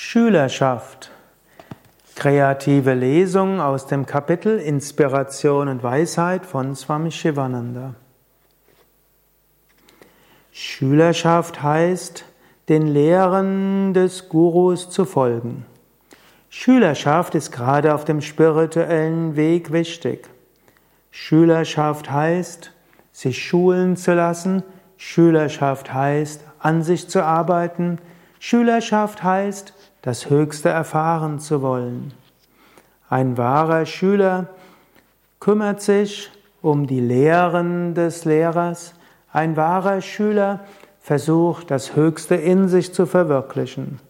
Schülerschaft. Kreative Lesung aus dem Kapitel Inspiration und Weisheit von Swami Shivananda. Schülerschaft heißt, den Lehren des Gurus zu folgen. Schülerschaft ist gerade auf dem spirituellen Weg wichtig. Schülerschaft heißt, sich schulen zu lassen. Schülerschaft heißt, an sich zu arbeiten. Schülerschaft heißt, das Höchste erfahren zu wollen. Ein wahrer Schüler kümmert sich um die Lehren des Lehrers. Ein wahrer Schüler versucht, das Höchste in sich zu verwirklichen.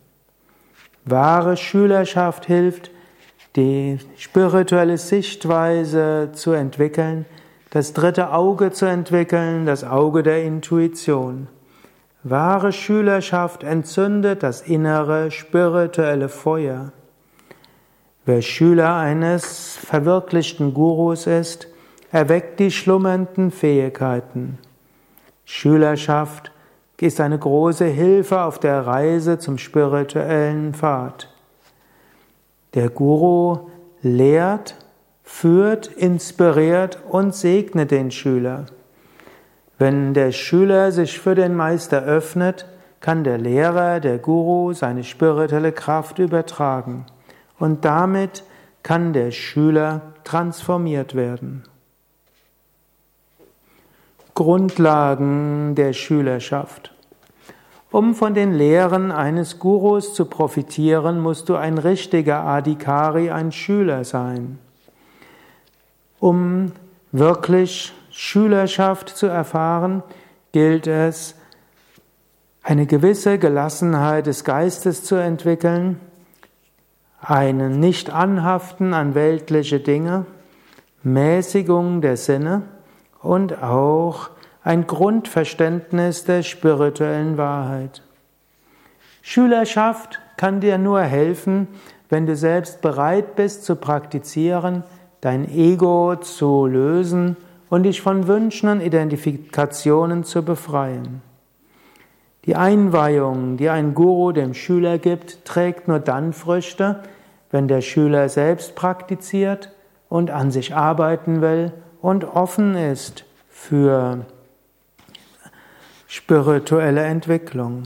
Wahre Schülerschaft hilft, die spirituelle Sichtweise zu entwickeln, das dritte Auge zu entwickeln, das Auge der Intuition. Wahre Schülerschaft entzündet das innere spirituelle Feuer. Wer Schüler eines verwirklichten Gurus ist, erweckt die schlummernden Fähigkeiten. Schülerschaft ist eine große Hilfe auf der Reise zum spirituellen Pfad. Der Guru lehrt, führt, inspiriert und segnet den Schüler. Wenn der Schüler sich für den Meister öffnet, kann der Lehrer, der Guru, seine spirituelle Kraft übertragen. Und damit kann der Schüler transformiert werden. Grundlagen der Schülerschaft. Um von den Lehren eines Gurus zu profitieren, musst du ein richtiger Adhikari, ein Schüler sein. Um wirklich Schülerschaft zu erfahren, gilt es, eine gewisse Gelassenheit des Geistes zu entwickeln, einen Nicht-Anhaften an weltliche Dinge, Mäßigung der Sinne und auch ein Grundverständnis der spirituellen Wahrheit. Schülerschaft kann dir nur helfen, wenn du selbst bereit bist zu praktizieren, dein Ego zu lösen und dich von Wünschen und Identifikationen zu befreien. Die Einweihung, die ein Guru dem Schüler gibt, trägt nur dann Früchte, wenn der Schüler selbst praktiziert und an sich arbeiten will und offen ist für spirituelle Entwicklung.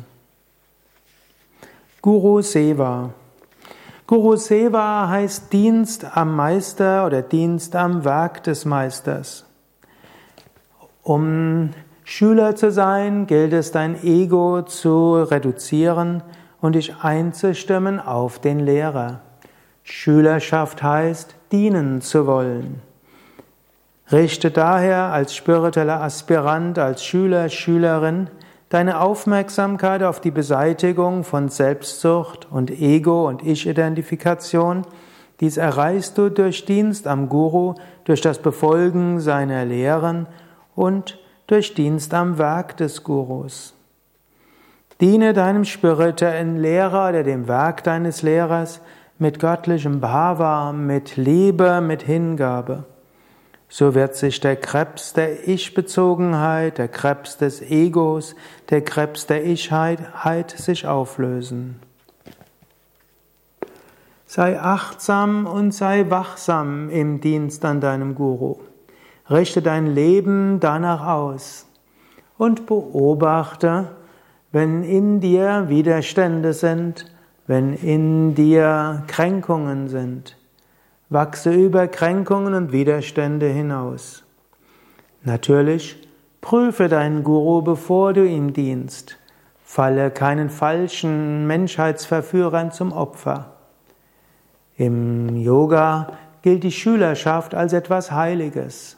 Guru Seva. Guru Seva heißt Dienst am Meister oder Dienst am Werk des Meisters. Um Schüler zu sein, gilt es, dein Ego zu reduzieren und dich einzustimmen auf den Lehrer. Schülerschaft heißt, dienen zu wollen. Richte daher als spiritueller Aspirant, als Schüler, Schülerin deine Aufmerksamkeit auf die Beseitigung von Selbstsucht und Ego und Ich-Identifikation. Dies erreichst du durch Dienst am Guru, durch das Befolgen seiner Lehren und durch Dienst am Werk des Gurus. Diene deinem spirituellen Lehrer oder dem Werk deines Lehrers mit göttlichem Bhava, mit Liebe, mit Hingabe. So wird sich der Krebs der Ich-Bezogenheit, der Krebs des Egos, der Krebs der Ichheit sich auflösen. Sei achtsam und sei wachsam im Dienst an deinem Guru. Richte dein Leben danach aus und beobachte, wenn in dir Widerstände sind, wenn in dir Kränkungen sind. Wachse über Kränkungen und Widerstände hinaus. Natürlich, prüfe deinen Guru, bevor du ihm dienst. Falle keinen falschen Menschheitsverführern zum Opfer. Im Yoga gilt die Schülerschaft als etwas Heiliges.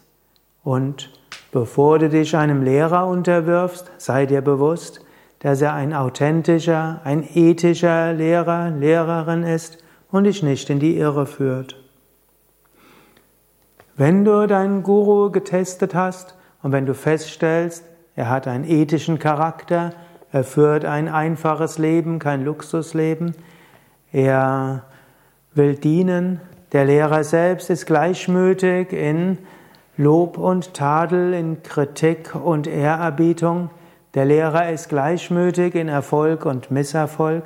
Und bevor du dich einem Lehrer unterwirfst, sei dir bewusst, dass er ein authentischer, ein ethischer Lehrer, Lehrerin ist und dich nicht in die Irre führt. Wenn du deinen Guru getestet hast und wenn du feststellst, er hat einen ethischen Charakter, er führt ein einfaches Leben, kein Luxusleben, er will dienen, der Lehrer selbst ist gleichmütig in Lob und Tadel, in Kritik und Ehrerbietung. Der Lehrer ist gleichmütig in Erfolg und Misserfolg.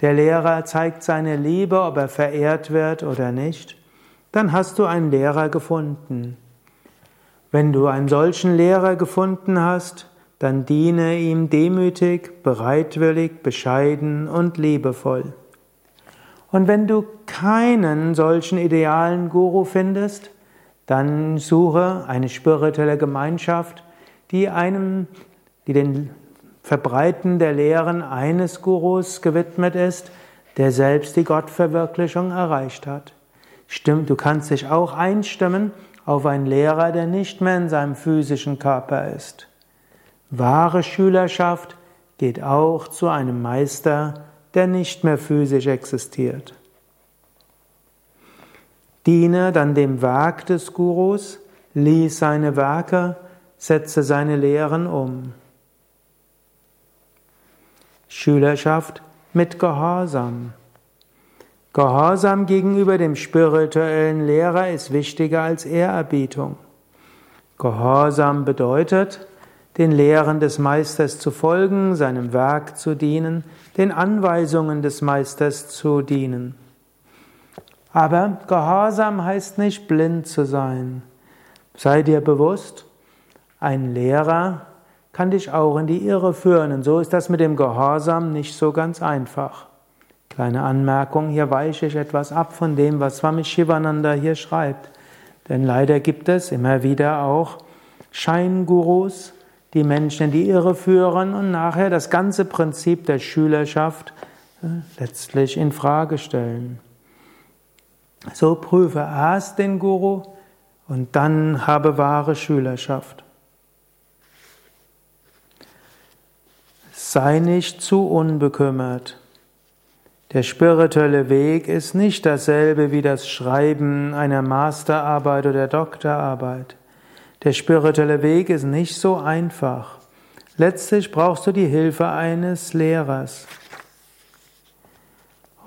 Der Lehrer zeigt seine Liebe, ob er verehrt wird oder nicht. Dann hast du einen Lehrer gefunden. Wenn du einen solchen Lehrer gefunden hast, dann diene ihm demütig, bereitwillig, bescheiden und liebevoll. Und wenn du keinen solchen idealen Guru findest, dann suche eine spirituelle Gemeinschaft, die einem, die den Verbreiten der Lehren eines Gurus gewidmet ist, der selbst die Gottverwirklichung erreicht hat. Stimmt, du kannst dich auch einstimmen auf einen Lehrer, der nicht mehr in seinem physischen Körper ist. Wahre Schülerschaft geht auch zu einem Meister, der nicht mehr physisch existiert. Diene dann dem Werk des Gurus, lies seine Werke, setze seine Lehren um. Schülerschaft mit Gehorsam. Gehorsam gegenüber dem spirituellen Lehrer ist wichtiger als Ehrerbietung. Gehorsam bedeutet, den Lehren des Meisters zu folgen, seinem Werk zu dienen, den Anweisungen des Meisters zu dienen. Aber Gehorsam heißt nicht blind zu sein. Sei dir bewusst, ein Lehrer kann dich auch in die Irre führen. Und so ist das mit dem Gehorsam nicht so ganz einfach. Kleine Anmerkung, hier weiche ich etwas ab von dem, was Swami Shivananda hier schreibt. Denn leider gibt es immer wieder auch Scheingurus, die Menschen in die Irre führen und nachher das ganze Prinzip der Schülerschaft äh, letztlich in Frage stellen. So prüfe erst den Guru und dann habe wahre Schülerschaft. Sei nicht zu unbekümmert. Der spirituelle Weg ist nicht dasselbe wie das Schreiben einer Masterarbeit oder Doktorarbeit. Der spirituelle Weg ist nicht so einfach. Letztlich brauchst du die Hilfe eines Lehrers.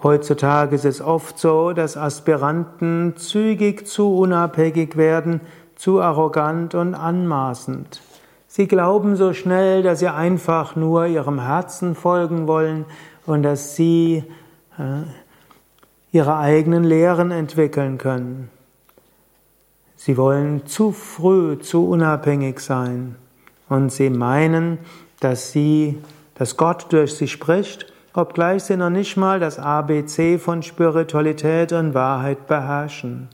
Heutzutage ist es oft so, dass Aspiranten zügig zu unabhängig werden, zu arrogant und anmaßend. Sie glauben so schnell, dass sie einfach nur ihrem Herzen folgen wollen und dass sie äh, ihre eigenen Lehren entwickeln können. Sie wollen zu früh zu unabhängig sein und sie meinen, dass sie, dass Gott durch sie spricht, obgleich sie noch nicht mal das ABC von Spiritualität und Wahrheit beherrschen.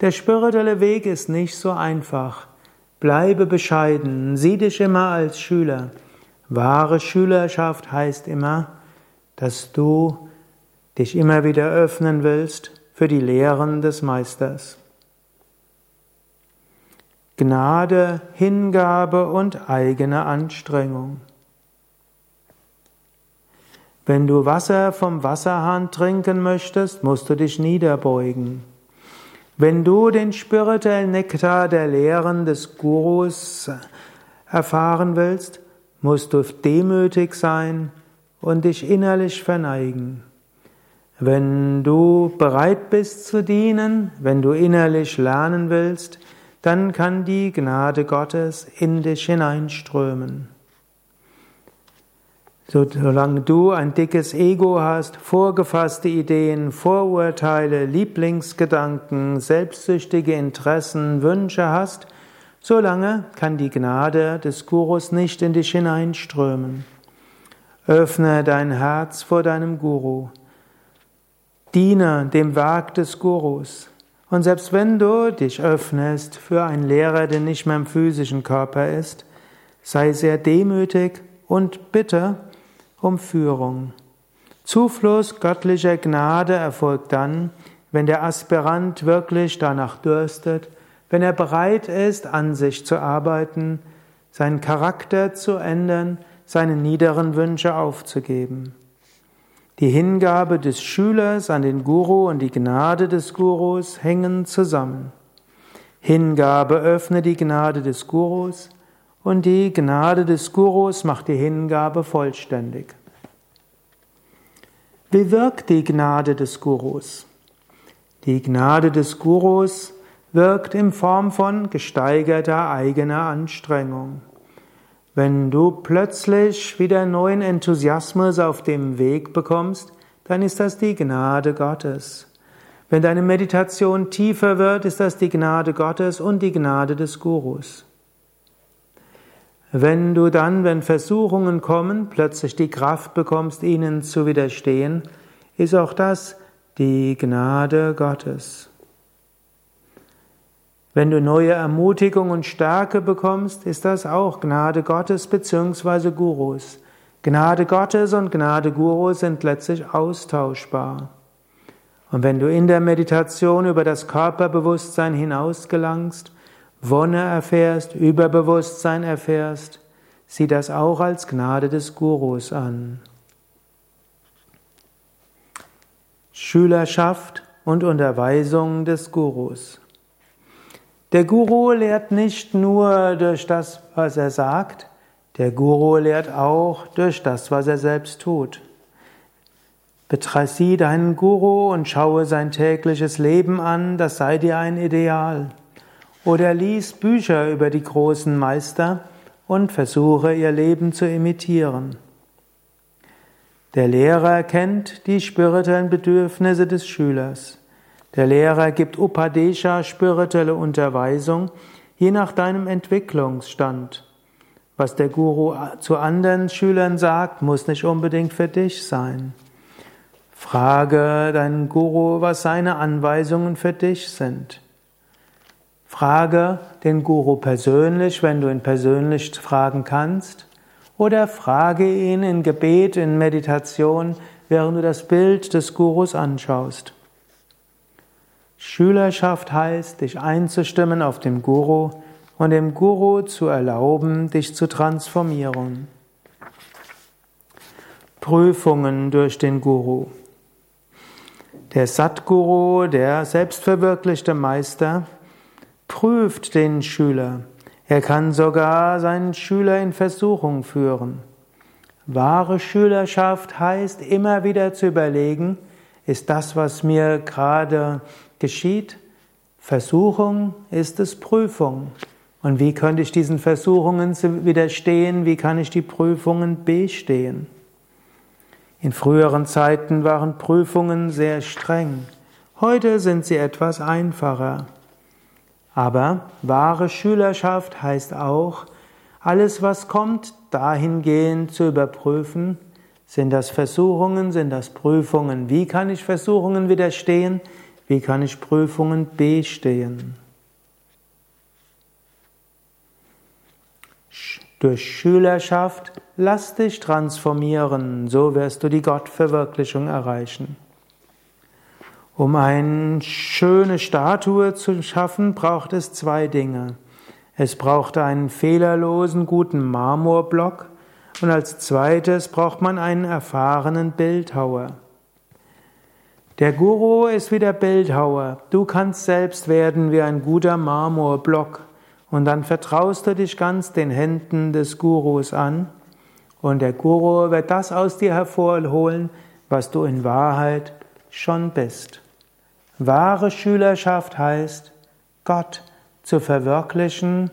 Der spirituelle Weg ist nicht so einfach. Bleibe bescheiden, sieh dich immer als Schüler. Wahre Schülerschaft heißt immer, dass du dich immer wieder öffnen willst für die Lehren des Meisters. Gnade, Hingabe und eigene Anstrengung. Wenn du Wasser vom Wasserhahn trinken möchtest, musst du dich niederbeugen. Wenn du den spirituellen Nektar der Lehren des Gurus erfahren willst, musst du demütig sein und dich innerlich verneigen. Wenn du bereit bist zu dienen, wenn du innerlich lernen willst, dann kann die Gnade Gottes in dich hineinströmen. Solange du ein dickes Ego hast, vorgefasste Ideen, Vorurteile, Lieblingsgedanken, selbstsüchtige Interessen, Wünsche hast, solange kann die Gnade des Gurus nicht in dich hineinströmen. Öffne dein Herz vor deinem Guru. Diene dem Werk des Gurus. Und selbst wenn du dich öffnest für einen Lehrer, der nicht mehr im physischen Körper ist, sei sehr demütig und bitte um Führung. Zufluss göttlicher Gnade erfolgt dann, wenn der Aspirant wirklich danach dürstet, wenn er bereit ist, an sich zu arbeiten, seinen Charakter zu ändern, seine niederen Wünsche aufzugeben. Die Hingabe des Schülers an den Guru und die Gnade des Gurus hängen zusammen. Hingabe öffnet die Gnade des Gurus und die Gnade des Gurus macht die Hingabe vollständig. Wie wirkt die Gnade des Gurus? Die Gnade des Gurus wirkt in Form von gesteigerter eigener Anstrengung. Wenn du plötzlich wieder neuen Enthusiasmus auf dem Weg bekommst, dann ist das die Gnade Gottes. Wenn deine Meditation tiefer wird, ist das die Gnade Gottes und die Gnade des Gurus. Wenn du dann, wenn Versuchungen kommen, plötzlich die Kraft bekommst, ihnen zu widerstehen, ist auch das die Gnade Gottes. Wenn du neue Ermutigung und Stärke bekommst, ist das auch Gnade Gottes bzw. Gurus. Gnade Gottes und Gnade Gurus sind letztlich austauschbar. Und wenn du in der Meditation über das Körperbewusstsein hinaus gelangst, Wonne erfährst, Überbewusstsein erfährst, sieh das auch als Gnade des Gurus an. Schülerschaft und Unterweisung des Gurus. Der Guru lehrt nicht nur durch das, was er sagt, der Guru lehrt auch durch das, was er selbst tut. Sieh deinen Guru und schaue sein tägliches Leben an, das sei dir ein Ideal. Oder lies Bücher über die großen Meister und versuche ihr Leben zu imitieren. Der Lehrer kennt die spirituellen Bedürfnisse des Schülers. Der Lehrer gibt Upadesha, spirituelle Unterweisung, je nach deinem Entwicklungsstand. Was der Guru zu anderen Schülern sagt, muss nicht unbedingt für dich sein. Frage deinen Guru, was seine Anweisungen für dich sind. Frage den Guru persönlich, wenn du ihn persönlich fragen kannst, oder frage ihn in Gebet, in Meditation, während du das Bild des Gurus anschaust. Schülerschaft heißt, dich einzustimmen auf den Guru und dem Guru zu erlauben, dich zu transformieren. Prüfungen durch den Guru. Der Satguru, der selbstverwirklichte Meister, prüft den Schüler. Er kann sogar seinen Schüler in Versuchung führen. Wahre Schülerschaft heißt immer wieder zu überlegen, ist das, was mir gerade geschieht. Versuchung ist es Prüfung. Und wie könnte ich diesen Versuchungen widerstehen? Wie kann ich die Prüfungen bestehen? In früheren Zeiten waren Prüfungen sehr streng. Heute sind sie etwas einfacher. Aber wahre Schülerschaft heißt auch, alles, was kommt, dahingehend zu überprüfen, sind das Versuchungen, sind das Prüfungen? Wie kann ich Versuchungen widerstehen? Wie kann ich Prüfungen bestehen? Durch Schülerschaft lass dich transformieren, so wirst du die Gottverwirklichung erreichen. Um eine schöne Statue zu schaffen, braucht es zwei Dinge. Es braucht einen fehlerlosen, guten Marmorblock und als zweites braucht man einen erfahrenen Bildhauer. Der Guru ist wie der Bildhauer. Du kannst selbst werden wie ein guter Marmorblock. Und dann vertraust du dich ganz den Händen des Gurus an. Und der Guru wird das aus dir hervorholen, was du in Wahrheit schon bist. Wahre Schülerschaft heißt, Gott zu verwirklichen,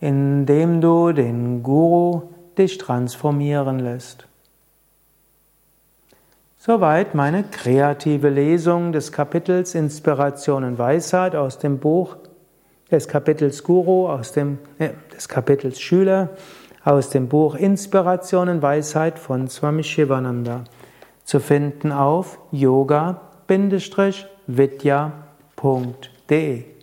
indem du den Guru dich transformieren lässt. Soweit meine kreative Lesung des Kapitels Inspiration und Weisheit aus dem Buch des Kapitels Guru, aus dem, äh, des Kapitels Schüler, aus dem Buch Inspiration und Weisheit von Swami Shivananda. Zu finden auf yoga-vidya.de